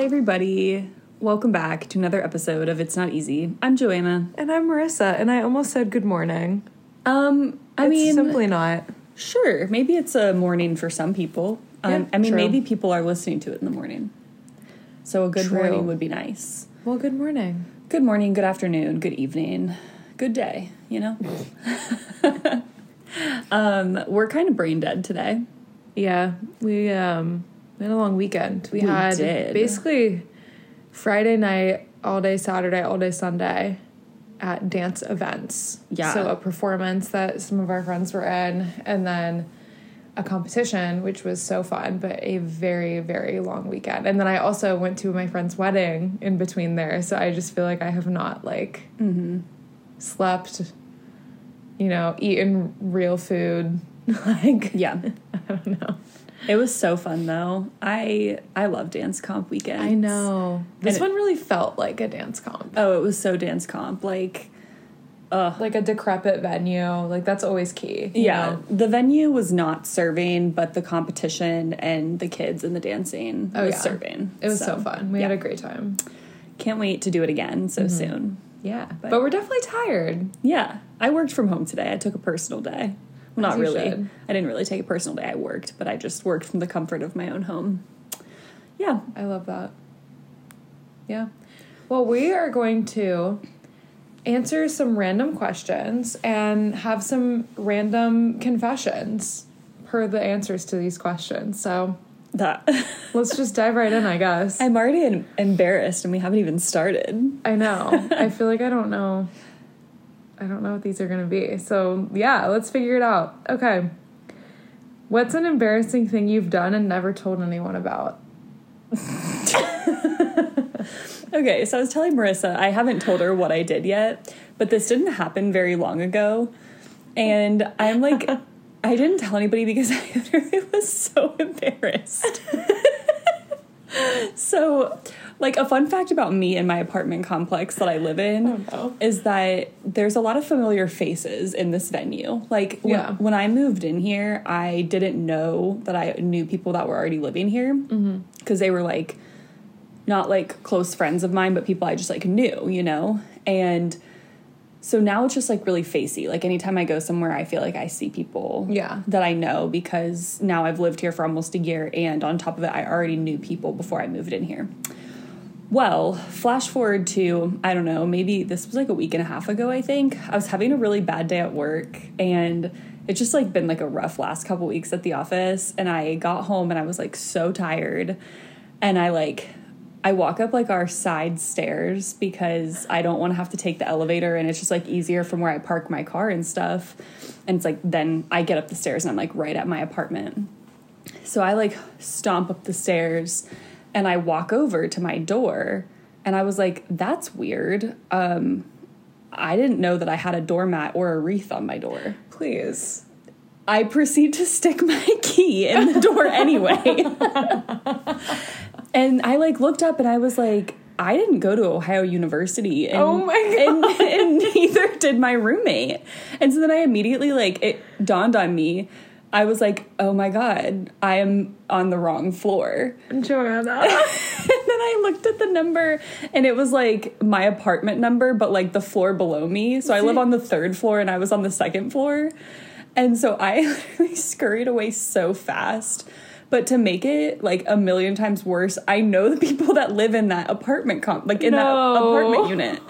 Hi, everybody. Welcome back to another episode of It's Not Easy. I'm Joanna. And I'm Marissa, and I almost said good morning. Um, I it's mean, simply not. sure, maybe it's a morning for some people. Um, Yeah, I mean, true. maybe people are listening to it in the morning. So a good True. morning would be nice. Well, good morning. Good morning, good afternoon, good evening, good day, you know? um, we're kind of brain dead today. Yeah, we um we had a long weekend. We, We had did. basically Friday night, all day Saturday, all day Sunday at dance events. Yeah. So a performance that some of our friends were in, and then a competition, which was so fun, but a very, very long weekend. And then I also went to my friend's wedding in between there. So I just feel like I have not like mm-hmm. slept, you know, eaten real food. like Yeah. I don't know. It was so fun though. I I love dance comp weekends. I know. This And it- one really felt like a dance comp. Oh, it was so dance comp. Like, uh, Like a decrepit venue. Like that's always key. yeah, know? the venue was not serving, but the competition and the kids and the dancing Oh, was yeah. serving. It was so, fun. We yeah. had a great time. Can't wait to do it again so soon. Yeah. But- But, we're definitely tired. Yeah, I worked from home today. I took a personal day. Well, not really. should. I didn't really take a personal day. I worked, but I just worked from the comfort of my own home. Yeah. I love that. Yeah. Well, we are going to answer some random questions and have some random confessions per the answers to these questions. So That let's just dive right in, I guess. I'm already embarrassed and we haven't even started. I know. I feel like I don't know. I don't know what these are going to be. So, yeah, let's figure it out. Okay. What's an embarrassing thing you've done and never told anyone about? Okay, so I was telling Marissa, I haven't told her what I did yet, but this didn't happen very long ago. And I'm like, I didn't tell anybody because I literally was so embarrassed. so, like, a fun fact about me and my apartment complex that I live in Oh, no. is that there's a lot of familiar faces in this venue. Like, when, Yeah. when I moved in here, I didn't know that I knew people that were already living here mm-hmm. because they were like, not like close friends of mine, but people I just like knew, you know? And so now it's just like really facey. Like anytime I go somewhere, I feel like I see people Yeah. that I know because now I've lived here for almost a year. And on top of it, I already knew people before I moved in here. Well, flash forward to, I don't know, maybe this was like a week and a half ago, I think. I was having a really bad day at work and it's just like been like a rough last couple weeks at the office. And I got home and I was like so tired. And I like, I walk up like our side stairs because I don't want to have to take the elevator and it's just like easier from where I park my car and stuff. And it's like then I get up the stairs and I'm like right at my apartment. So I like stomp up the stairs and I walk over to my door and I was like, that's weird. Um, I didn't know that I had a doormat or a wreath on my door. Please. I proceed to stick my key in the door anyway. and I like looked up and I was like, I didn't go to Ohio University. And, Oh my And, and neither did my roommate. And so then I immediately like it dawned on me. I was like, oh my God, I am on the wrong floor. Joanna. And then I looked at the number and it was like my apartment number, but like the floor below me. So I live on the third floor and I was on the second floor. And so I literally scurried away so fast. But to make it like a million times worse, I know the people that live in that apartment comp like in that apartment unit.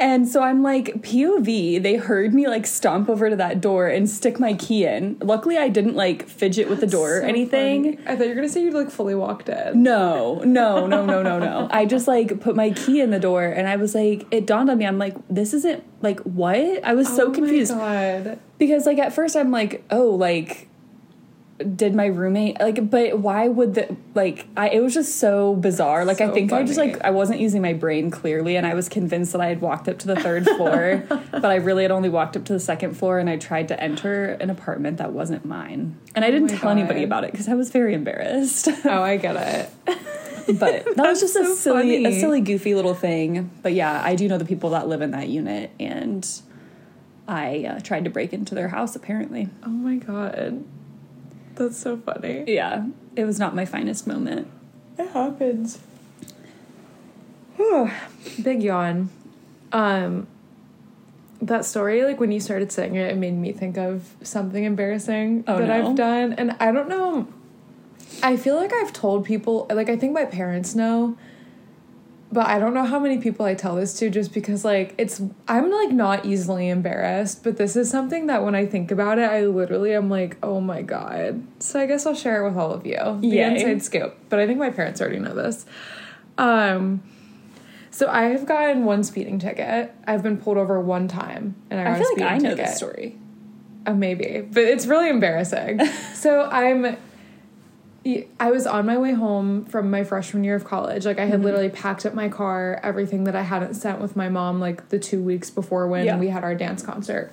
And so I'm like, POV, they heard me like stomp over to that door and stick my key in. Luckily, I didn't like fidget with the door or anything. funny. I thought you were to say you like fully walked in. No, no, no, no, no, no. I just like put my key in the door and I was like, it dawned on me. I'm like, this isn't like what? I was so Oh my confused God. because like at first I'm like, oh, like did my roommate like but why would the like I it was just so bizarre. Like I So think I just like I wasn't using my brain clearly and I was convinced that I had walked up to the third floor, but I really had only walked up to the second floor and I tried to enter an apartment that wasn't mine. And I didn't Oh tell anybody about it because I was very embarrassed. Oh, I get it. but that was just a so silly, a silly, goofy little thing. But yeah, I do know the people that live in that unit, and I uh, tried to break into their house. Apparently, Oh my God. That's so funny. yeah, it was not my finest moment. It happens. Whew, big yawn. Um, that story, like when you started saying it, it made me think of something embarrassing Oh, that no. I've done, and I don't know. I feel like I've told people, like I think my parents know, but I don't know how many people I tell this to, just because like it's I'm like not easily embarrassed, but this is something that when I think about it, I literally am like, oh my god. So I guess I'll share it with all of you, the Yay. inside scoop. But I think my parents already know this. Um. So I have gotten one speeding ticket. I've been pulled over one time, and I, I got a feel like I know ticket. this story. Uh, maybe, but it's really embarrassing. so I'm. I was on my way home from my freshman year of college. Like I Mm-hmm. had literally packed up my car, everything that I hadn't sent with my mom like the two weeks before when Yeah. we had our dance concert.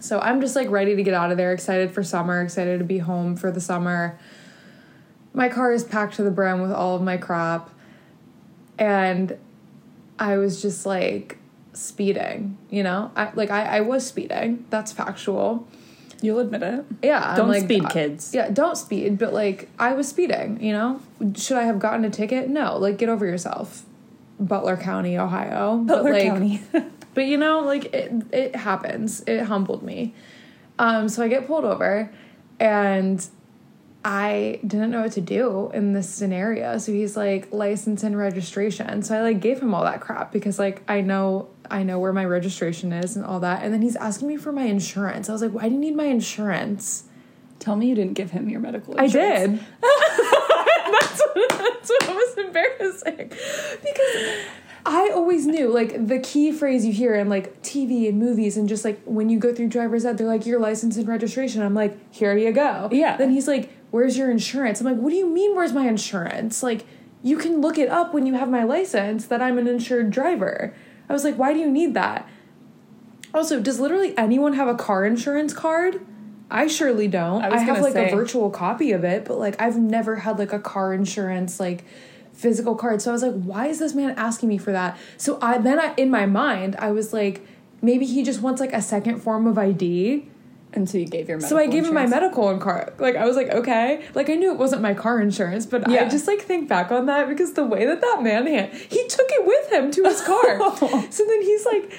So I'm just like ready to get out of there, excited for summer, excited to be home for the summer. My car is packed to the brim with all of my crap. And I was just like speeding, you know? I like I, I was speeding. That's factual. You'll admit it. Yeah. Don't like, speed, uh, kids. Yeah, don't speed, but like I was speeding, you know? Should I have gotten a ticket? No. Like get over yourself. Butler County, Ohio. Butler but, like, County. but you know, like it it happens. It humbled me. Um, so I get pulled over and I didn't know what to do in this scenario. So he's like license and registration. So I like gave him all that crap because like I know I know where my registration is and all that. And then he's asking me for my insurance. I was like, why do you need my insurance? Tell me you didn't give him your medical I did. that's, what, that's what was embarrassing. Because I always knew, like, the key phrase you hear in, like, TV and movies, and just, like, when you go through driver's ed, they're like, your license and registration. I'm like, here you go. Yeah. Then he's like, where's your insurance? I'm like, what do you mean, where's my insurance? Like, you can look it up when you have my license that I'm an insured driver. I was like, why do you need that? Also, does literally anyone have a car insurance card? I surely don't. I I, have like say. a virtual copy of it, but like I've never had like a car insurance like physical card. So I was like, why is this man asking me for that? So I then I, in my mind I was like, maybe he just wants like a second form of ID. And so you gave your medical So I gave him my medical and car. Like I was like, okay. Like I knew it wasn't my car insurance, but I Yeah. just like think back on that because the way that that man hand he took it with him to his car. so then he's like.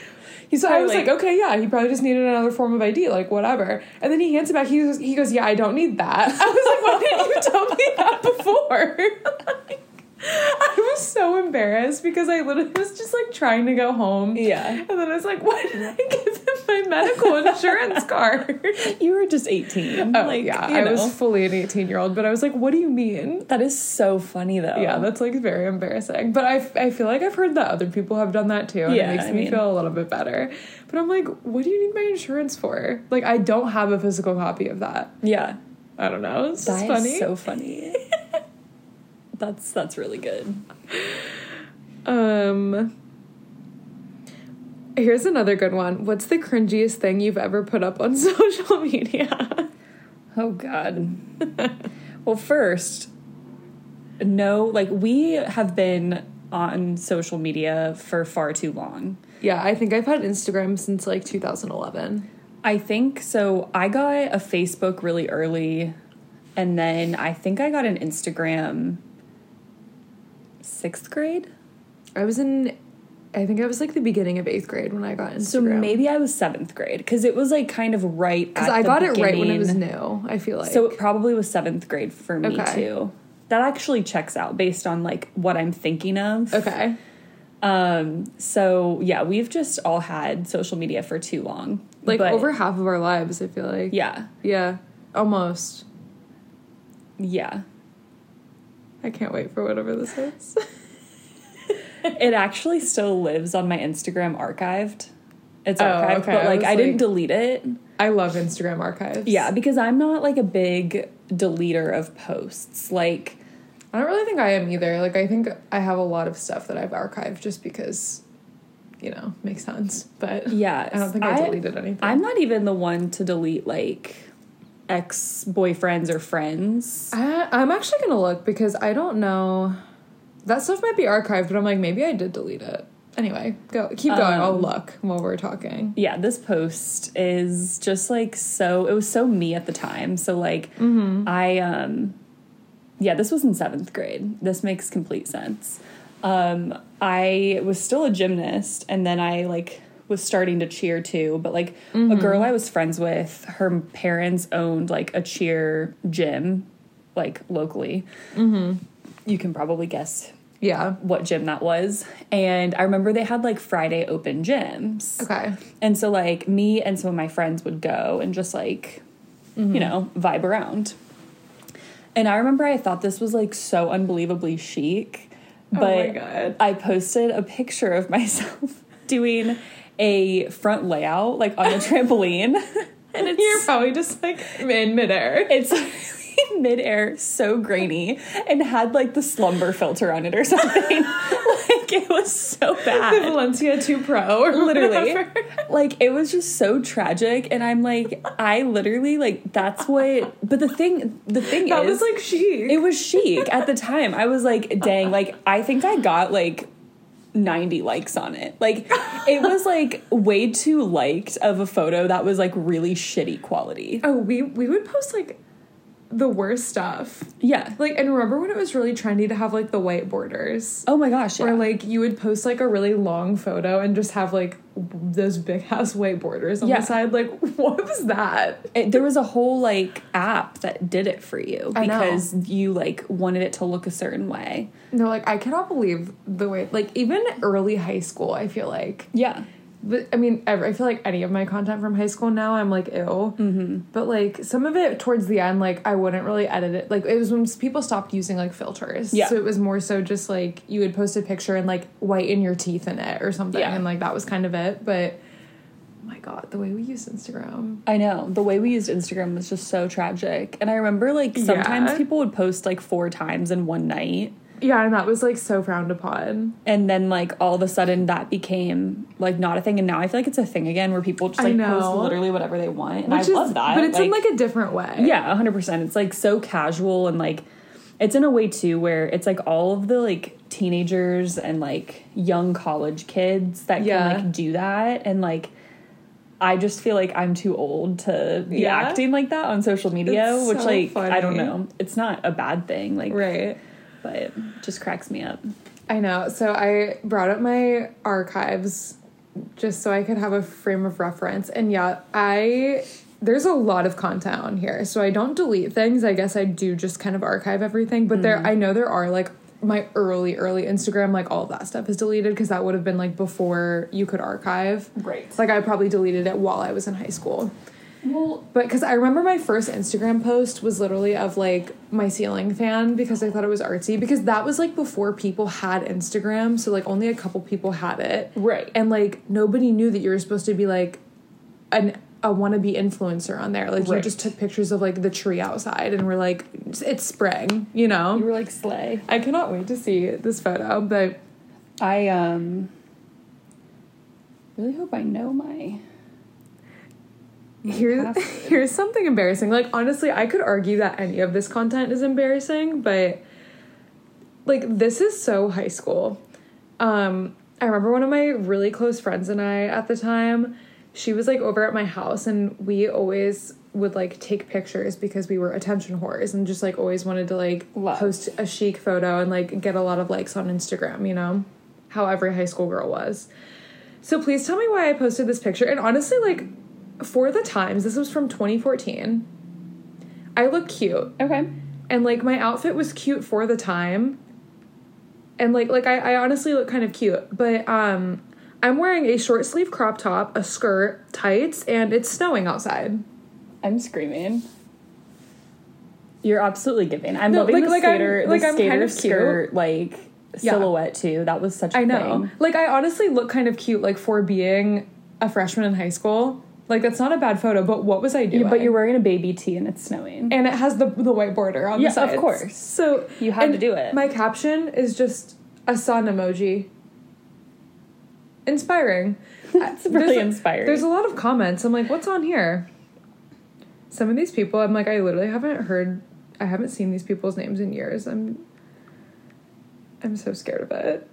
He's So I was like, like- okay, yeah, he probably just needed another form of ID, like whatever. And then he hands it back. He goes, he goes, yeah, I don't need that. I was like, why didn't you tell me that before? I was so embarrassed because I literally was just like trying to go home. Yeah. And then I was like, why did I give him my medical insurance card? You were just 18. Oh like, yeah, I know. was fully an eighteen year old, but I was like, "What do you mean?" That is so funny though. Yeah, that's like very embarrassing. But I, I feel like I've heard that other people have done that too, and Yeah, it makes I me mean- feel a little bit better. But I'm like, what do you need my insurance for? Like, I don't have a physical copy of that. yeah. I don't know. It's just funny. so funny. that's that's really good. um. Here's another good one. What's the cringiest thing you've ever put up on social media? Oh God. well, first, no, like we have been on social media for far too long. yeah, I think I've had Instagram since like 2011. I think so. I got a Facebook really early, and then I think I got an Instagram sixth grade. I was in, I think I was like the beginning of eighth grade when I got Instagram. So maybe I was seventh grade because it was like kind of right because I got it right when it was new. I feel like So it probably was seventh grade for me Okay. too. That actually checks out based on like what I'm thinking of. okay. Um. So yeah, we've just all had social media for too long. Like But, over half of our lives, I feel like. Yeah. Yeah. Almost. Yeah. I can't wait for whatever this is. it actually still lives on my Instagram archived. It's Oh, archived, okay. but like was I didn't like- delete it. I love Instagram archives. Yeah, because I'm not like a big deleter of posts. Like I don't really think I am either. Like I think I have a lot of stuff that I've archived just because, you know, makes sense. But yeah, I don't think I, deleted anything. I'm not even the one to delete like ex boyfriends or friends. I, I'm actually gonna look because I don't know. That stuff might be archived, but I'm like maybe I did delete it. Anyway, go keep going. I'll Um, look while we're talking. yeah, this post is just like so. It was so me at the time. So like, Mm-hmm. I um, yeah, this was in seventh grade. This makes complete sense. um, I was still a gymnast, and then I like was starting to cheer too. But like a girl I was friends with, her parents owned like a cheer gym, like locally. Mm-hmm. You can probably guess Yeah. what gym that was. And I remember they had like Friday open gyms. Okay. And so like me and some of my friends would go and just like you know, vibe around. And I remember I thought this was like so unbelievably chic. But Oh my God. I posted a picture of myself doing a front layout like on the trampoline. And it's You're probably just like in midair. it's midair, so grainy, and had like the slumber filter on it or something. like it was so bad. The. Valencia 2 Pro. Or Literally. whatever. Like it was just so tragic. And I'm like, I literally like that's what but the thing the thing That is That was like chic. it was chic at the time. I was like, dang, like I think I got like 90 likes on it. Like it was like way too liked of a photo that was like really shitty quality. oh, we we would post like the worst stuff. Yeah. Like, and remember when it was really trendy to have like the white borders? Oh my gosh. Yeah. Or like you would post like a really long photo and just have like those big ass white borders on Yeah. the side. Like, what was that? it, there was a whole like app that did it for you because you like wanted it to look a certain way. No, like I cannot believe the way. Like even early high school, I feel like. Yeah. But I mean, I feel like any of my content from high school now, I'm like, ew. Mm-hmm. But like some of it towards the end, like I wouldn't really edit it. Like it was when people stopped using like filters. Yeah. So it was more so just like you would post a picture and like whiten your teeth in it or something, Yeah. and like that was kind of it. But oh my god, the way we used Instagram. I know. The way we used Instagram was just so tragic. And I remember like sometimes Yeah. people would post like four times in one night. Yeah, and that was like so frowned upon. And then like all of a sudden that became like not a thing. And now I feel like it's a thing again where people just like post literally whatever they want. And Which I is, love that. But it's in like a different way. Yeah, 100%. It's like so casual and like it's in a way too where it's like all of the like teenagers and like young college kids that Yeah. can like do that and like I just feel like I'm too old to be Yeah? acting like that on social media, It's which so like I don't know. It's not a bad thing like Right. But it just cracks me up. I know. So I brought up my archives just so I could have a frame of reference. And yeah, I there's a lot of content on here. So I don't delete things. I guess I do just kind of archive everything, but there mm-hmm. I know there are like my early early Instagram like all that stuff is deleted because that would have been like before you could archive. Right. Like I probably deleted it while I was in high school. Well, But because I remember my first Instagram post was literally of like my ceiling fan because I thought it was artsy because that was like before people had Instagram. So like only a couple people had it. Right. And like nobody knew that you were supposed to be like an a wannabe influencer on there. Like you just took pictures of like the tree outside and were like, it's spring, you know? you were like slay. I cannot wait to see this photo, but I um really hope I know my Here, here's something embarrassing. Like honestly, I could argue that any of this content is embarrassing, but like this is so high school. Um, I remember one of my really close friends and I at the time, she was like over at my house and we always would like take pictures because we were attention whores and just like always wanted to like Love. post a chic photo and like get a lot of likes on Instagram, you know? How every high school girl was. So please tell me why I posted this picture. And honestly, like for the times, this was from 2014. I look cute. Okay. And like my outfit was cute for the time. And like like I, I honestly look kind of cute. But um I'm wearing a short sleeve crop top, a skirt, tights, and it's snowing outside. I'm screaming. You're absolutely giving. I'm No, loving like- the like I'm- skater, like the I'm skater kind of cute. skirt like Yeah. silhouette too. That was such a I know. thing. Like I honestly look kind of cute like for being a freshman in high school. Like that's not a bad photo, but what was I doing? Yeah, but you're wearing a baby tee and it's snowing. and it has the the white border on Yeah, the of course. So You had to do it. My caption is just a sun emoji. Inspiring. That's really There's a- inspiring. There's a lot of comments. I'm like, what's on here? Some of these people, I'm like, I literally haven't heard, I haven't seen these people's names in years. I'm, I'm so scared of it.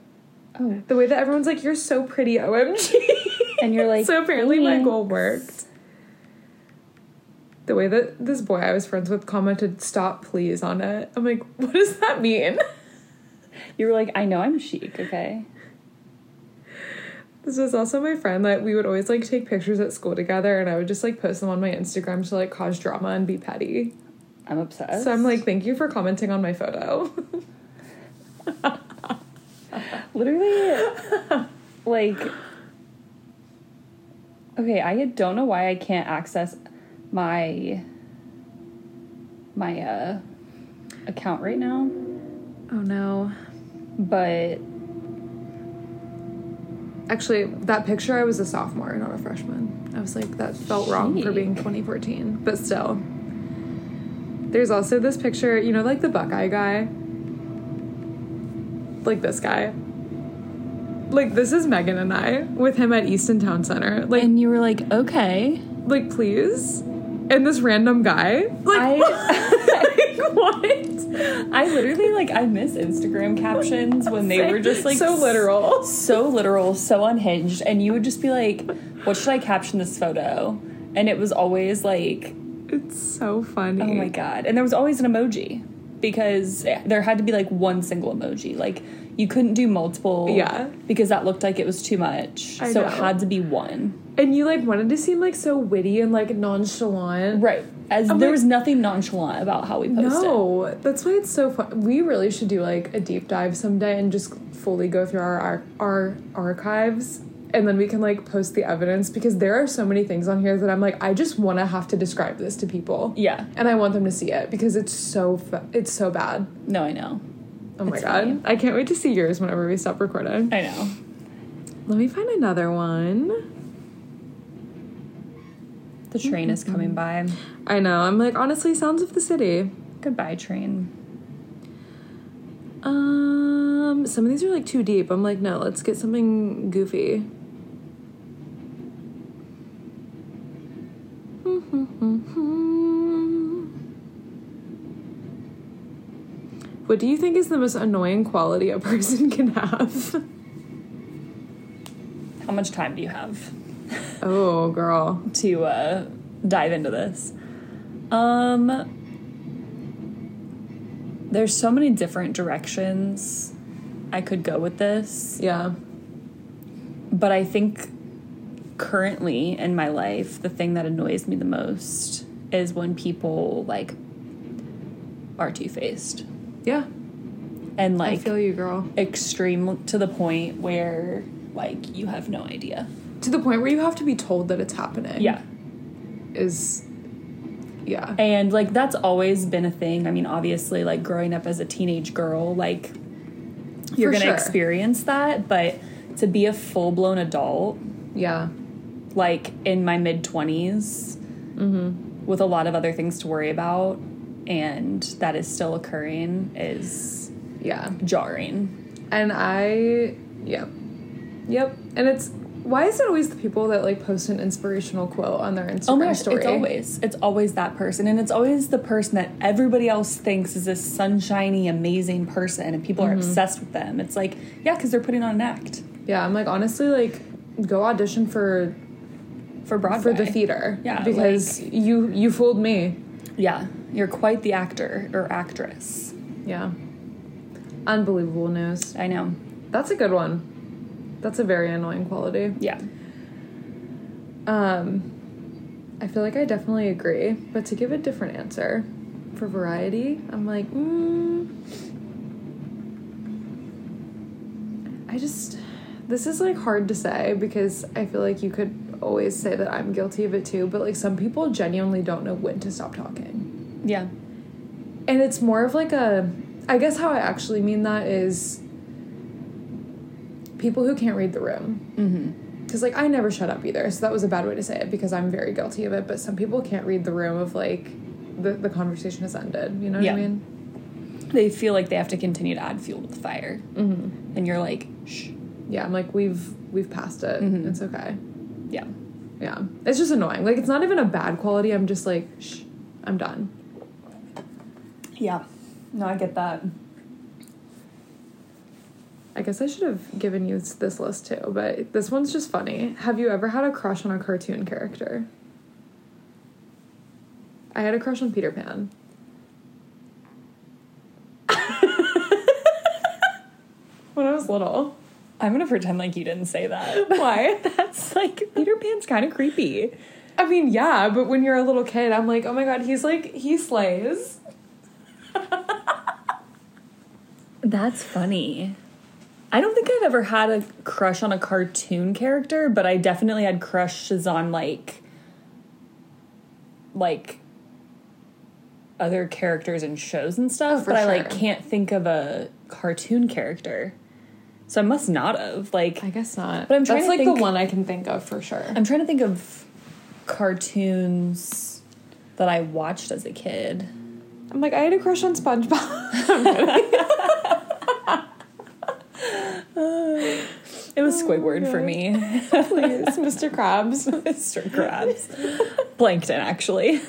oh, The way that everyone's like, you're so pretty, OMG. and you're like, so apparently my goal worked. The way that this boy I was friends with commented "stop please" on it, I'm like, what does that mean? You were like, I know I'm chic, okay? This was also my friend that we would always like take pictures at school together and I would just like post them on my Instagram to like cause drama and be petty. I'm obsessed. So I'm like, thank you for commenting on my photo. literally like okay i don't know why i can't access my my uh account right now oh no. but Actually, that picture I was a sophomore, not a freshman. I was like, that felt wrong for being 2014. But still. There's also this picture, you know, like the Buckeye guy? Like this guy. Like this is Megan and I with him at Easton Town Center. Like and you were like okay. like please? And this random guy? Like, I- like what? I literally like i miss instagram captions when they were just like so literal. so literal so unhinged. And you would just be like what should i caption this photo? And it was always like it's so funny. Oh my god. And there was always an emoji because there had to be like one single emoji. Like you couldn't do multiple Yeah. because that looked like it was too much. I so know. it had to be one. and you like wanted to seem like so witty and like nonchalant Right. As I'm there like- was nothing nonchalant about how we posted. no that's why it's so fun we really should do like a deep dive someday and just fully go through our our, our archives and then we can like post the evidence because there are so many things on here that i'm like i just want to have to describe this to people Yeah. and i want them to see it because it's so fa- it's so bad No, I know. Oh my god. funny. I can't wait to see yours whenever we stop recording. I know. Let me find another one. The train is coming by. I know. I'm like, honestly, sounds of the city. Goodbye, train. Um, some of these are like too deep. I'm like, no, let's get something goofy. Hmm, hmm, hmm, What do you think is the most annoying quality a person can have? How much time do you have Oh, girl. to uh, dive into this? Um, there's so many different directions I could go with this. Yeah. But I think currently in my life, the thing that annoys me the most is when people like are two faced Yeah. and like, I feel you, girl. extreme to the point where like you have no idea. To the point where you have to be told that it's happening. Yeah. Is yeah. And like that's always been a thing. I mean, obviously, like growing up as a teenage girl, like you're For gonna sure. experience that, but to be a full blown adult, Yeah. like in my mid 20s, Mm-hmm. with a lot of other things to worry about, and that is still occurring, is Yeah. jarring. And I yep. Yep. And it's why is it always the people that like post an inspirational quote on their Instagram Oh my gosh, story? it's always it's always that person, and it's always the person that everybody else thinks is this sunshiny, amazing person, and people Mm-hmm. are obsessed with them. It's like, yeah, because they're putting on an act Yeah, I'm like honestly like go audition for for Broadway for the theater. Yeah, Because you you fooled me. Yeah, you're quite the actor or actress. Yeah. Unbelievable news. I know. That's a good one. That's a very annoying quality. Yeah, Um, I feel like I definitely agree, but to give a different answer for variety, I'm like, mm, I just, this is like hard to say because I feel like you could always say that I'm guilty of it too, but like some people genuinely don't know when to stop talking. yeah, And it's more of like a, I guess how I actually mean that is people who can't read the room mm-hmm. because like I never shut up either, so that was a bad way to say it because I'm very guilty of it. But some people can't read the room of like the the conversation has ended. You know what Yeah. I mean? They feel like they have to continue to add fuel to the fire, Mm-hmm. and you're like, shh, Yeah, I'm like we've we've passed it. Mhm. It's okay. Yeah, Yeah, it's just annoying. Like it's not even a bad quality. I'm just like, shh, I'm done. yeah. No, I get that. I guess I should have given you this list too, but this one's just funny. Have you ever had a crush on a cartoon character? I had a crush on Peter Pan. When I was little. I'm gonna pretend like you didn't say that. Why? That's like Peter Pan's kind of creepy. I mean, yeah, but when you're a little kid, I'm like, oh my god, he's like, he slays. That's funny. I don't think I've ever had a crush on a cartoon character, but I definitely had crushes on like like other characters in shows and stuff, Oh, for but I like can't think of a cartoon character. So I must not have. Like I guess not. But I'm trying That's to like think- the one I can think of for sure. I'm trying to think of cartoons that I watched as a kid. I'm like, I had a crush on SpongeBob. It was Squidward for oh me. Please, Mr. Krabs, Mr. Krabs. Plankton, actually.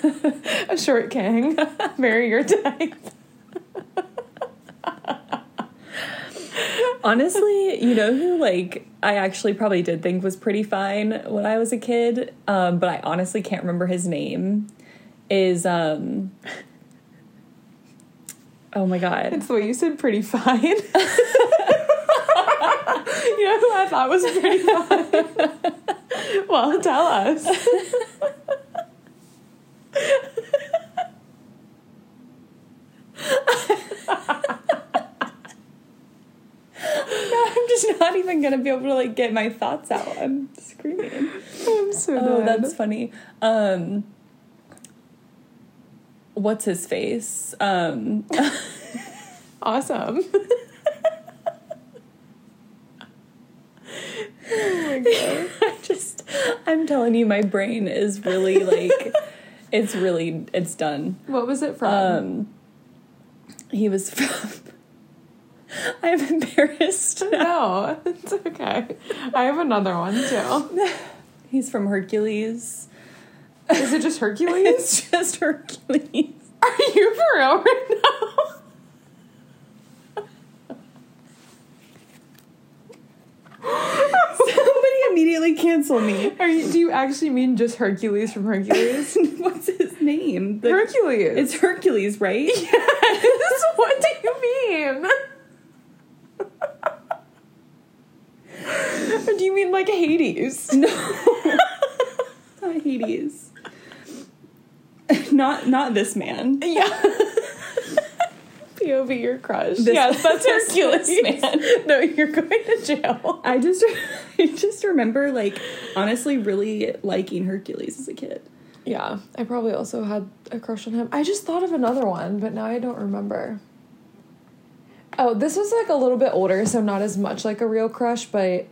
a short king, marry your type. Honestly, you know who like I actually probably did think was pretty fine when I was a kid, um, but I honestly can't remember his name. Is um Oh my god. It's the way you said pretty fine. you know who I thought was pretty fine? well, tell us. I'm just not even gonna be able to like get my thoughts out. I'm screaming. I'm so Oh, dead. that's funny. Um What's his face? Um awesome. oh my god. I just I'm telling you my brain is really like it's really it's done. What was it from? Um he was from I'm embarrassed now. no, it's okay. I have another one too. He's from Hercules. Is it just Hercules? It's just Hercules. Are you for real right now? Somebody immediately cancel me. Are you, do you actually mean just Hercules from Hercules? What's his name? The- Hercules. It's Hercules, right? yes. What do you mean? do you mean like Hades? No. Not Hades. Not not this man. Yeah. POV your crush. This- yes, that's Hercules. man. No, you're going to jail. I just I just remember like honestly really liking Hercules as a kid. Yeah, I probably also had a crush on him. I just thought of another one, but now I don't remember. Oh, this was like a little bit older, so not as much like a real crush, but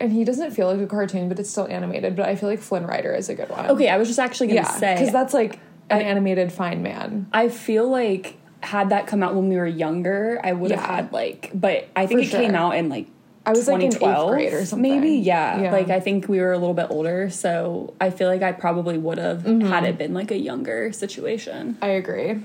and he doesn't feel like a cartoon, but it's still animated. But I feel like Flynn Rider is a good one. Okay, I was just actually gonna yeah, say because that's like an I- animated fine man. I feel like had that come out when we were younger, I would have Yeah. had like but I think For it came out in like I was like in eighth grade or something. Maybe, yeah. Yeah. Like I think we were a little bit older, so I feel like I probably would have Mm-hmm. had it been like a younger situation. I agree.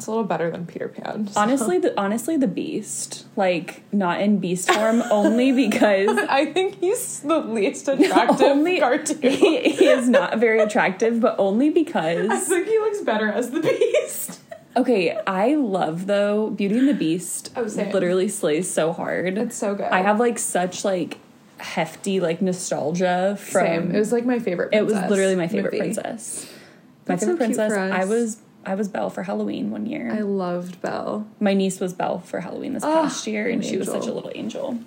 It's a little better than Peter Pan. so- Honestly, the honestly the beast, like not in beast form, only because I think he's the least attractive only cartoon. he, he is not very attractive, but only because I think he looks better as the Beast. okay, I love though Beauty and the Beast. Oh, same. literally slays so hard. It's so good. I have like such like hefty like nostalgia from Same. It was like my favorite. It was princess literally my favorite movie. princess. My That's favorite so princess. I was I was Belle for Halloween one year. I loved Belle. My niece was Belle for Halloween this Oh, past year, and an she was such a little angel.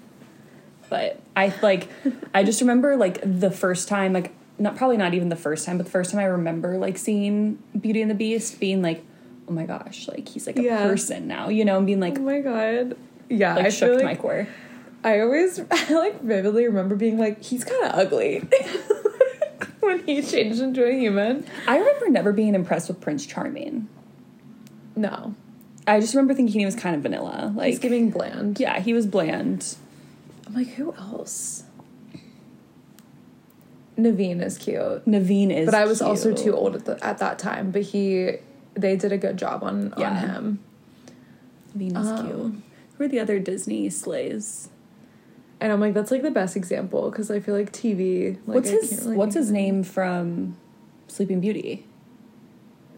But I like, I just remember like the first time, like not probably not even the first time, but the first time I remember like seeing Beauty and the Beast, being like, oh my gosh, like he's like a Yeah. person now, you know, and being like, Oh my god. Yeah, like I shook like my core. I always I like vividly remember being like, he's kind of ugly when he changed into a human. I remember never being impressed with Prince Charming. No, I just remember thinking he was kind of vanilla. Like, he's giving bland. yeah, he was bland. I'm like, who else? Naveen is cute, Naveen is, but I was also too old at the, at that time. But he, they did a good job on on him. Naveen is Um, cute. Who are the other Disney slays? And I'm like, that's like the best example because I feel like TV. Like, what's I his really What's his name from Sleeping Beauty?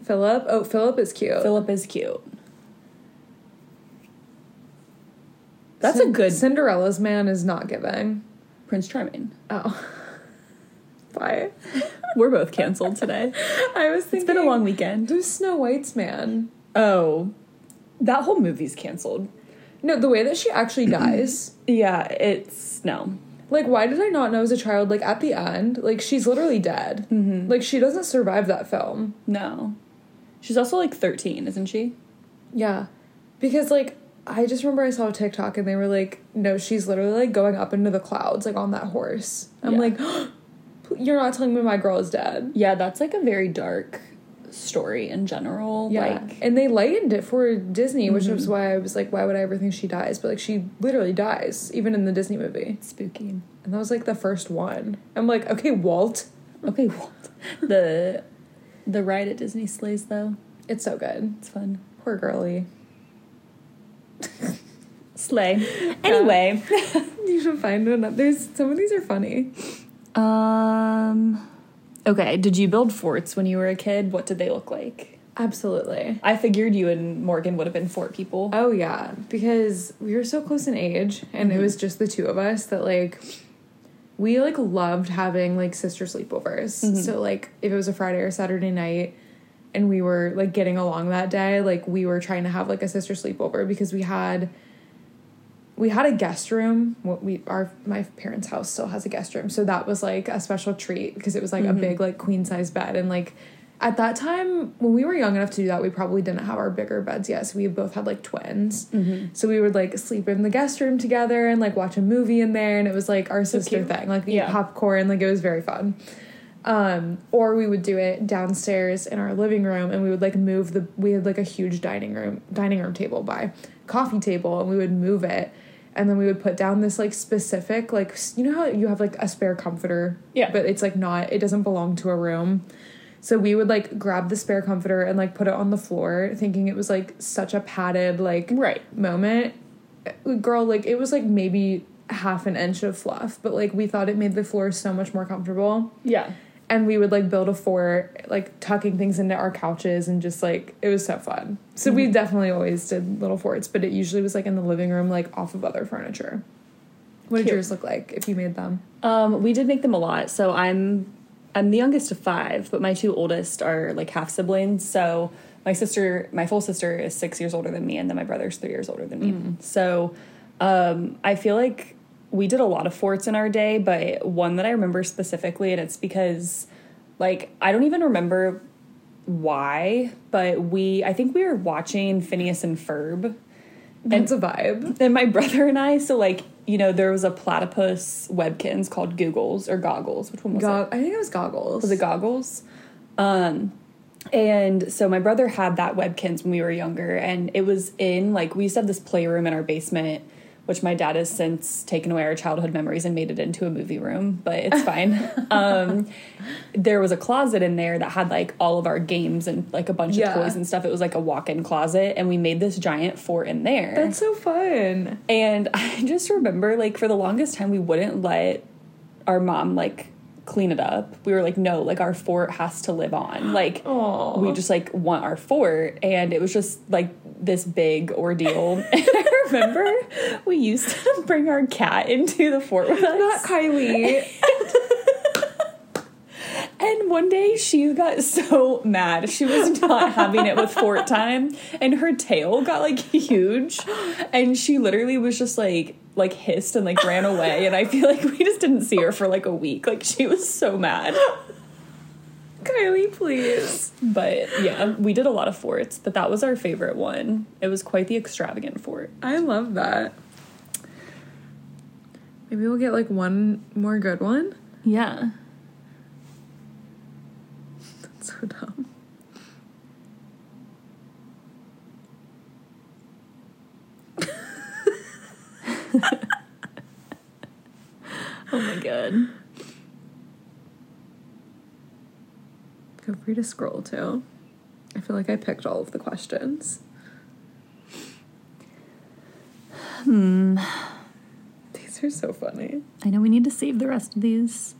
Philip. Oh, Philip is cute. Philip is cute. That's a good Cinderella's man is not giving. Prince Charming. Oh. Why? We're both canceled today. I was thinking It's been a long weekend. Who's Snow White's man? Oh, that whole movie's canceled. No, the way that she actually dies. Yeah, it's no. Like, why did I not know as a child? Like, at the end, like, she's literally dead. Mm-hmm. Like, she doesn't survive that film. No. She's also like 13, isn't she? Yeah. Because, like, I just remember I saw a TikTok and they were like, no, she's literally, like, going up into the clouds, like, on that horse. I'm Yeah. like, you're not telling me my girl is dead. Yeah, that's like a very dark story in general. Yeah. Like, and they lightened it for Disney, which was why I was like, why would I ever think she dies? But, like, she literally dies, even in the Disney movie. spooky. And that was, like, the first one. I'm like, okay, Walt. Okay, Walt. the the ride at Disney Slays though. It's so good. It's fun. Poor girly. Slay. Anyway, You should find one. There's some of these are funny. um okay, did you build forts when you were a kid? What did they look like? Absolutely. I figured you and Morgan would have been fort people. Oh yeah, because we were so close in age, and it mm-hmm. was just the two of us that like we like loved having like sister sleepovers. Mm-hmm. So like if it was a Friday or Saturday night, and we were like getting along that day, like we were trying to have like a sister sleepover because we had we had a guest room. We our my parents' house still has a guest room, so that was like a special treat because it was like a big like queen size bed and like. At that time, when we were young enough to do that, we probably didn't have our bigger beds yet. So we both had like twins. So we would like sleep in the guest room together and like watch a movie in there. And it was like our sister cute. thing. Like eat Yeah. popcorn. Like it was very fun. Um, or we would do it downstairs in our living room and we would like move the we had like a huge dining room dining room table by coffee table and we would move it and then we would put down this like specific like you know how you have like a spare comforter Yeah. but it's like not it doesn't belong to a room so we would like grab the spare comforter and like put it on the floor thinking it was like such a padded like Right. moment uh, girl like it was like maybe half an inch of fluff but like we thought it made the floor so much more comfortable Yeah. And we would like build a fort like tucking things into our couches and just like it was so fun so we definitely always did little forts but it usually was like in the living room like off of other furniture what did yours look like if you made them Um, we did make them a lot. So I'm I'm the youngest of five, but my two oldest are like half siblings. So my sister, my full sister, is six years older than me, and then my brother's three years older than me. So um, I feel like we did a lot of forts in our day, but one that I remember specifically, and it's because like I don't even remember why, but we I think we were watching Phineas and Ferb that's a vibe and my brother and I, so like, you know, there was a platypus Webkinz called Googles or Goggles. Which one was Go- it? i think it was goggles Was it Goggles? Um, and so my brother had that Webkinz when we were younger, and it was in like we used to have this playroom in our basement, which my dad has since taken away our childhood memories and made it into a movie room, but it's fine. um, there was a closet in there that had like all of our games and like a bunch Yeah. of toys and stuff. It was like a walk-in closet, and we made this giant fort in there. that's so fun And I just remember, like, for the longest time, we wouldn't let our mom, like, clean it up. We were like, no, like, our fort has to live on. Like, Aw. we just, like, want our fort. And it was just, like, this big ordeal. and I remember we used to bring our cat into the fort with us. not kylie And one day she got so mad. She was not having it with fort time and her tail got like huge and she literally was just like like hissed and like ran away and I feel like we just didn't see her for like a week. Like she was so mad. kylie please But yeah, we did a lot of forts, but that was our favorite one. It was quite the extravagant fort. i love that maybe we'll get like one more good one Yeah. So dumb Oh my god. Feel free to scroll too. I feel like I picked all of the questions. Hmm. These are so funny. I know we need to save the rest of these.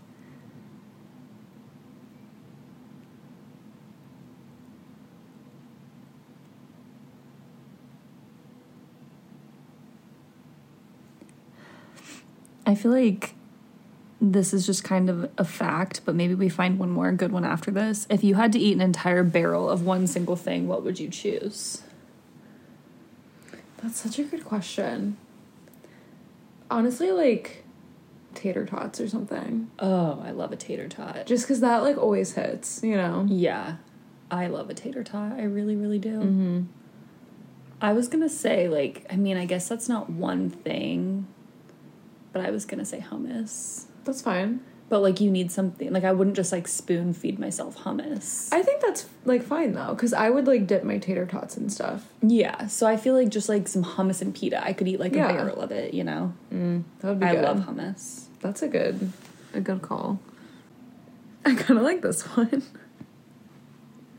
I feel like this is just kind of a fact, but maybe we find one more good one after this. If you had to eat an entire barrel of one single thing, what would you choose? That's such a good question. Honestly, like tater tots or something. Oh, I love a tater tot. Just because that like always hits, you know? Yeah, I love a tater tot. I really, really do. Mm-hmm. I was gonna say, like, I mean, I guess that's not one thing, but I was gonna say hummus. That's fine. But like, you need something. Like, I wouldn't just like spoon feed myself hummus. I think that's like fine though, because I would like dip my tater tots and stuff. yeah, so I feel like just like some hummus and pita, I could eat like Yeah. a barrel of it. You know, Mm, that would be I good. love hummus. That's a good, a good call. I kind of like this one.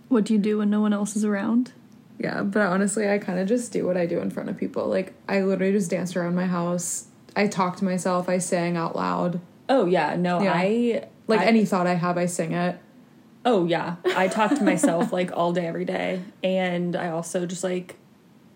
What do you do when no one else is around? Yeah, but honestly, I kind of just do what I do in front of people. Like, I literally just danced around my house. I talk to myself. I sang out loud. Oh yeah, no, Yeah. I Like I- any thought I have, I sing it. Oh yeah, I talk to myself like all day, every day, and I also just like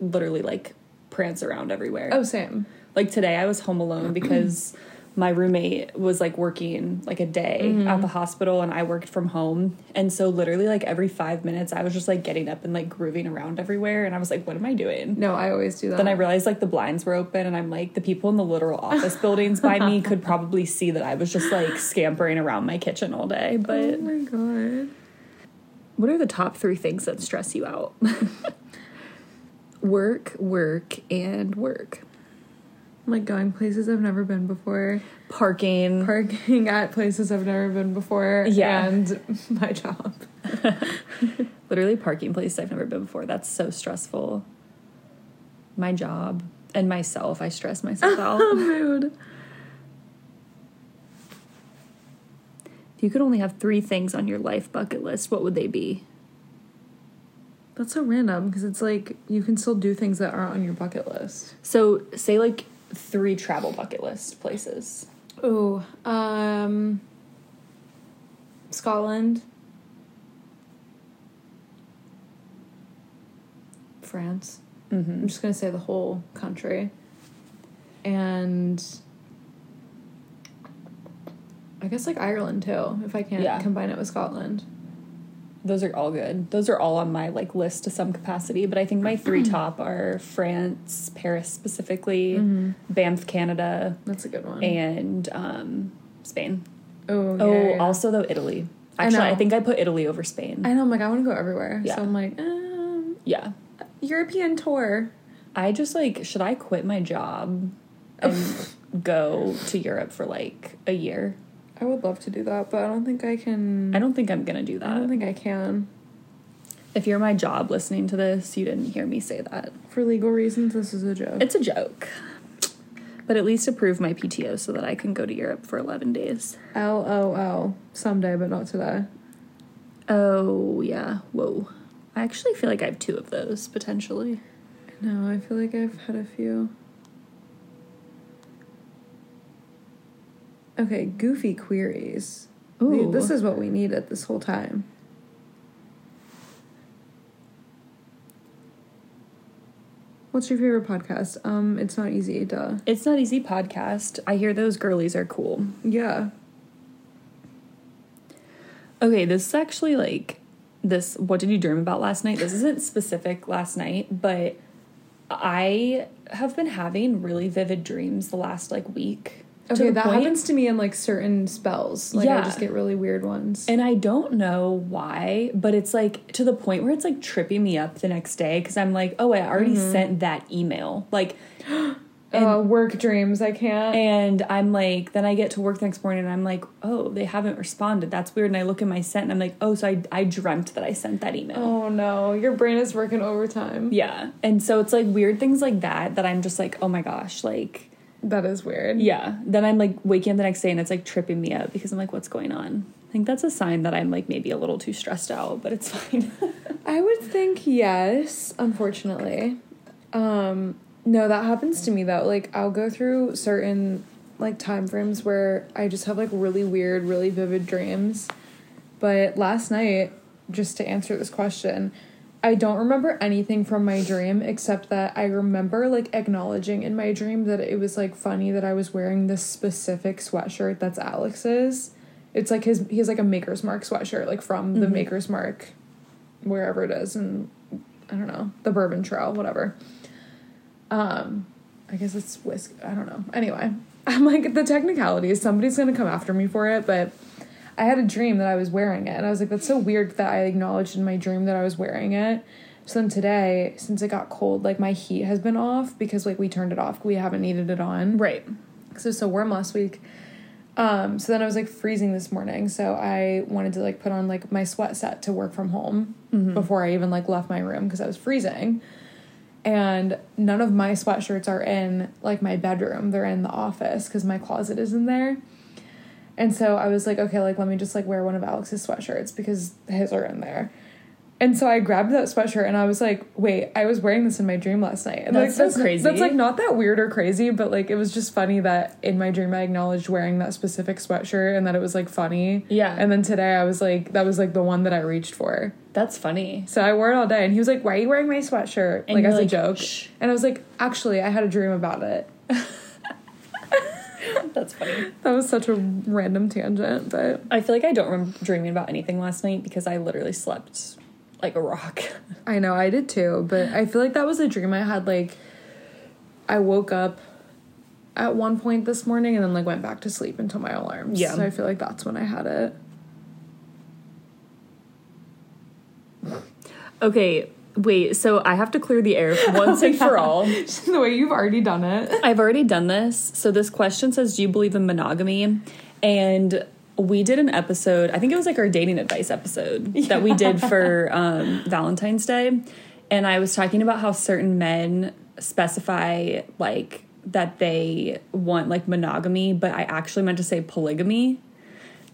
literally like prance around everywhere. Oh, same. Like today, I was home alone because my roommate was like working like a day Mm-hmm. at the hospital, and I worked from home, and so literally like every five minutes, I was just like getting up and like grooving around everywhere, and I was like, "What am I doing?" No, I always do that. Then I realized like the blinds were open, and I'm like, the people in the literal office buildings by me could probably see that I was just like scampering around my kitchen all day. But Oh my god. what are the top three things that stress you out? work, work, and work. Like going places I've never been before, Parking. parking at places I've never been before, Yeah. and my job. Literally parking places I've never been before. That's so stressful. My job and myself, I stress myself out. Mood. If you could only have three things on your life bucket list, what would they be? That's so random because it's like you can still do things that aren't on your bucket list. So, say like three travel bucket list places. Oh, um, Scotland, France. Mm-hmm. I'm just gonna say the whole country, and I guess like Ireland too, if I can't Yeah. combine it with Scotland. Those are all good. Those are all on my like list to some capacity, but I think my three top are France, Paris specifically, Banff, Canada, That's a good one. and um, Spain. oh, yeah, oh, yeah, also though Italy. I Actually, I, know. think I put Italy over Spain. I know. I'm like, I want to go everywhere. Yeah. So I'm like, um, yeah, European tour. I just like should I quit my job and go to Europe for like a year? I would love to do that, but I don't think I can. I don't think I'm gonna do that. I don't think I can. If you're my job listening to this, you didn't hear me say that. For legal reasons, this is a joke. It's a joke. But at least approve my PTO so that I can go to Europe for 11 days. LOL. Someday, but not today. Oh, yeah. Whoa. I actually feel like I have two of those potentially. No, I feel like I've had a few. Okay, goofy queries. Ooh. This is what we needed this whole time. What's your favorite podcast? Um, it's not easy, duh. It's Not Easy podcast. I hear those girlies are cool. Yeah. Okay, this is actually like this what did you dream about last night? This isn't specific last night, but I have been having really vivid dreams the last like week. Okay, that point- happens to me in like certain spells. Like I just get really weird ones. And I don't know why, but it's like to the point where it's like tripping me up the next day because I'm like, oh, I already Mm-hmm. sent that email. Like, and, uh, work dreams, I can't. and I'm like, then I get to work the next morning and I'm like, oh, they haven't responded. That's weird. And I look at my sent and I'm like, oh, so I, I dreamt that I sent that email. oh no, your brain is working overtime. Yeah. And so it's like weird things like that that I'm just like, oh my gosh, like, That is weird. yeah. Then I'm like waking up the next day and it's like tripping me up because I'm like, what's going on? I think that's a sign that I'm like maybe a little too stressed out, but it's fine. I would think yes, unfortunately. Um no, that happens to me though. Like I'll go through certain like time frames where I just have like really weird, really vivid dreams. But last night, just to answer this question, I don't remember anything from my dream except that I remember like acknowledging in my dream that it was like funny that I was wearing this specific sweatshirt that's Alex's. It's like his he has like a Maker's Mark sweatshirt like from the Maker's Mark wherever it is and I don't know, the Bourbon Trail, whatever. Um I guess it's whiskey. I don't know. Anyway, I'm like the technicalities. Somebody's gonna come after me for it, but I had a dream that I was wearing it, and I was like, "That's so weird that I acknowledged in my dream that I was wearing it." So then today, since it got cold, like my heat has been off because like we turned it off. We haven't needed it on Right. because it was so warm last week. Um, so then I was like freezing this morning, so I wanted to like put on like my sweat set to work from home before I even like left my room because I was freezing. And none of my sweatshirts are in like my bedroom; they're in the office because my closet is in there. And so I was like, okay, like let me just like wear one of Alex's sweatshirts because his are in there. And so I grabbed that sweatshirt and I was like, wait, I was wearing this in my dream last night. And That's like, so crazy. That's like not that weird or crazy, but like it was just funny that in my dream I acknowledged wearing that specific sweatshirt and that it was like funny. Yeah. And then today I was like, that was like the one that I reached for. That's funny. So I wore it all day and he was like, why are you wearing my sweatshirt? And like as like, a joke. "Shh." And I was like, actually, I had a dream about it. That's funny. That was such a random tangent, but I feel like I don't remember dreaming about anything last night because I literally slept like a rock. I know I did too, but I feel like that was a dream I had. Like, I woke up at one point this morning and then like went back to sleep until my alarms. Yeah. So I feel like that's when I had it. Okay, wait. So I have to clear the air once and for all. the way you've already done it. I've already done this. So this question says, "Do you believe in monogamy?" And we did an episode. I think it was like our dating advice episode that we did for um, Valentine's Day, and I was talking about how certain men specify like that they want like monogamy, but I actually meant to say polygamy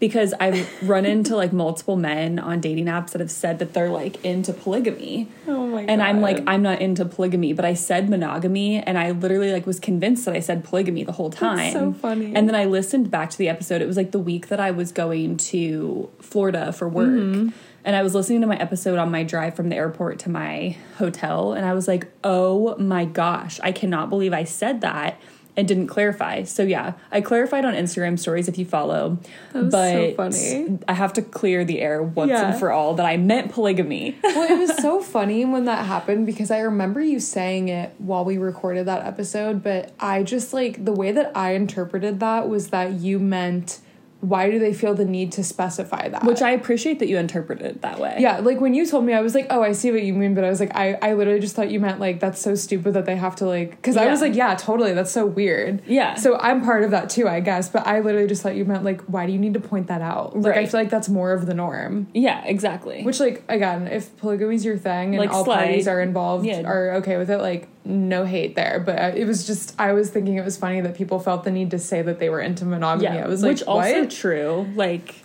because I've run into like multiple men on dating apps that have said that they're like into polygamy. Oh my And I'm like, I'm not into polygamy, but I said monogamy and I literally like was convinced that I said polygamy the whole time. so funny. And then I listened back to the episode. It was like the week that I was going to Florida for work. Mm-hmm. And I was listening to my episode on my drive from the airport to my hotel and I was like, "Oh my gosh, I cannot believe I said that." And didn't clarify. So yeah, I clarified on Instagram stories if you follow. Was so but funny. I have to clear the air once Yeah. and for all that I meant polygamy. well, it was so funny when that happened because I remember you saying it while we recorded that episode, but I just like the way that I interpreted that was that you meant why do they feel the need to specify that? Which I appreciate that you interpreted it that way. yeah, like when you told me, I was like, oh, I see what you mean, but I was like, I, I literally just thought you meant like that's so stupid that they have to like, because I was Yeah. like, yeah, totally, that's so weird. Yeah. So I'm part of that too, I guess, but I literally just thought you meant like, why do you need to point that out? Like, I feel like that's more of the norm. Yeah, exactly. Which, like, again, if polygamy's your thing and Like, all slay. parties are involved, Yeah. are okay with it, like, no hate there. But it was just, I was thinking it was funny that people felt the need to say that they were into monogamy. yeah, I was like, which also true. Like,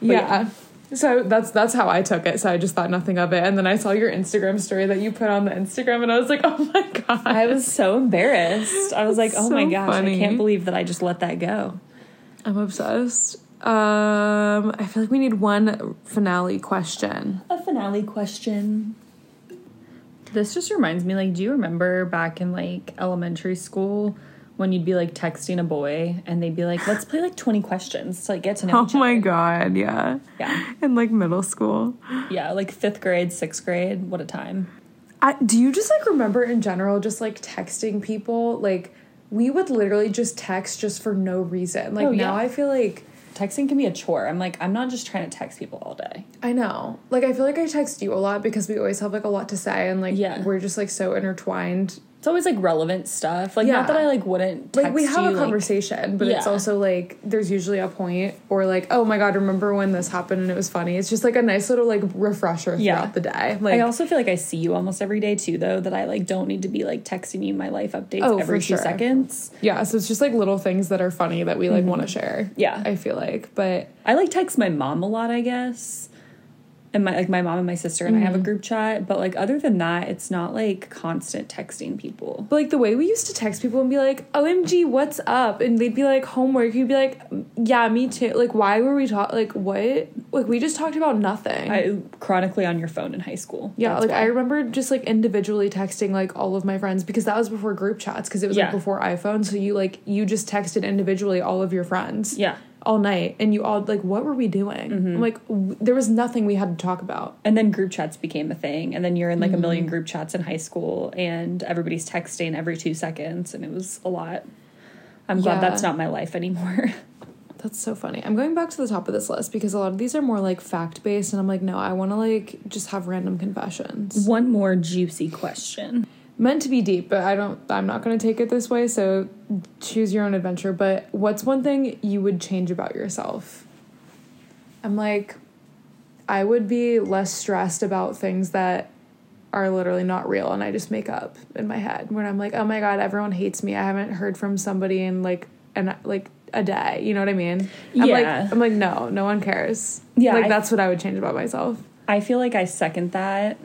but yeah. So that's that's how I took it. So I just thought nothing of it, and then I saw your Instagram story that you put on the Instagram, and I was like, "Oh my god!" I was so embarrassed. I was like, oh my gosh, funny. I can't believe that I just let that go. I'm obsessed. Um, I feel like we need one finale question. A finale question. This just reminds me, like, do you remember back in like elementary school when you'd be like texting a boy and they'd be like, let's play like 20 questions to like get to know Oh my other? god! Yeah, Yeah. in like middle school. Yeah, like fifth grade, sixth grade. What a time. I, do you just like remember in general just like texting people like we would literally just text just for no reason like Oh, now yeah. i feel like Texting can be a chore. I'm like, I'm not just trying to text people all day. i know like i feel like i text you a lot because we always have like a lot to say and like Yeah. we're just like so intertwined It's always like relevant stuff. Like, Yeah. not that I like wouldn't text like we have you, a like- conversation but it's also like there's usually a point or like oh my god remember when this happened and it was funny it's just like a nice little like refresher throughout Yeah. the day like I also feel like I see you almost every day too, though. That I like don't need to be like texting you my life updates Oh, every few sure. seconds. yeah so it's just like little things that are funny that we like want to share Mm-hmm. Yeah. i feel like but I like text my mom a lot, I guess. And my like my mom and my sister and I Mm-hmm. have a group chat, but like other than that, it's not like constant texting people. But like the way we used to text people and be like, "OMG, what's up?" and they'd be like, "Homework." You'd be like, "Yeah, me too." Like, why were we talking? Like, what? Like, we just talked about nothing. I chronically on your phone in high school. yeah, like why. I remember just like individually texting like all of my friends because that was before group chats because it was Yeah. like before iPhone. So you like you just texted individually all of your friends. yeah. All night and you all like what were we doing Mm-hmm. I'm like w- there was nothing we had to talk about And then group chats became a thing, and then you're in like a million Mm-hmm. group chats in high school, and everybody's texting every two seconds, and it was a lot. I'm glad Yeah. that's not my life anymore. that's so funny i'm going back to the top of this list because a lot of these are more like fact based and i'm like no i want to like just have random confessions One more juicy question. Meant to be deep but i don't i'm not going to take it this way so choose your own adventure. But what's one thing you would change about yourself? I'm like i would be less stressed about things that are literally not real and i just make up in my head when i'm like oh my god everyone hates me. I haven't heard from somebody in like and like a day. You know what i mean? I'm Yeah. like i'm like no no one cares. Yeah, like I- that's what i would change about myself. I feel like I second that.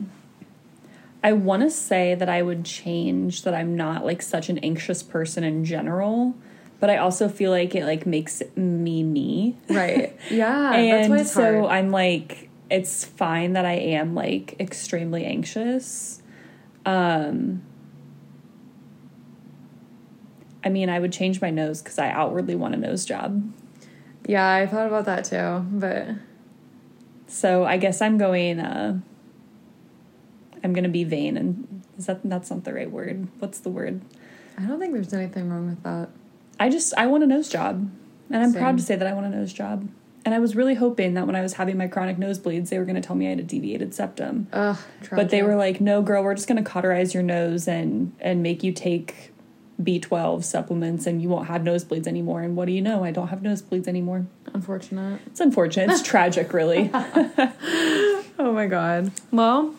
I want to say that I would change that I'm not like such an anxious person in general, but I also feel like it like makes me me. right yeah that's and so hard I'm like it's fine that I am like extremely anxious. Um I mean, I would change my nose cuz I outwardly want a nose job. yeah i thought about that too but So I guess I'm going uh I'm to be vain and is that that's not the right word. What's the word? I don't think there's anything wrong with that. I just I want a nose job. And I'm proud to say that I want a nose job. And I was really hoping that when I was having my chronic nosebleeds, they were going to tell me I had a deviated septum. Ugh, But they were like, "No, girl, we're just going to cauterize your nose and and make you take B12 supplements and you won't have nosebleeds anymore." And what do you know? I don't have nosebleeds anymore. unfortunate. It's unfortunate. It's tragic, really. Oh my god. Well,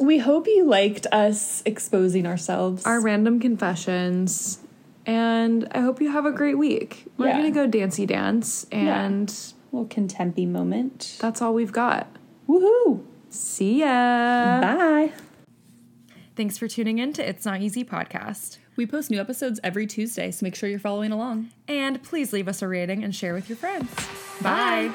We hope you liked us exposing ourselves. our random confessions, and I hope you have a great week. We're Yeah. gonna go dancey dance, and little contempi moment. that's all we've got. Woohoo! See ya. Bye. Thanks for tuning in to It's Not Easy podcast. We post new episodes every Tuesday, so make sure you're following along. And please leave us a rating and share with your friends. Bye.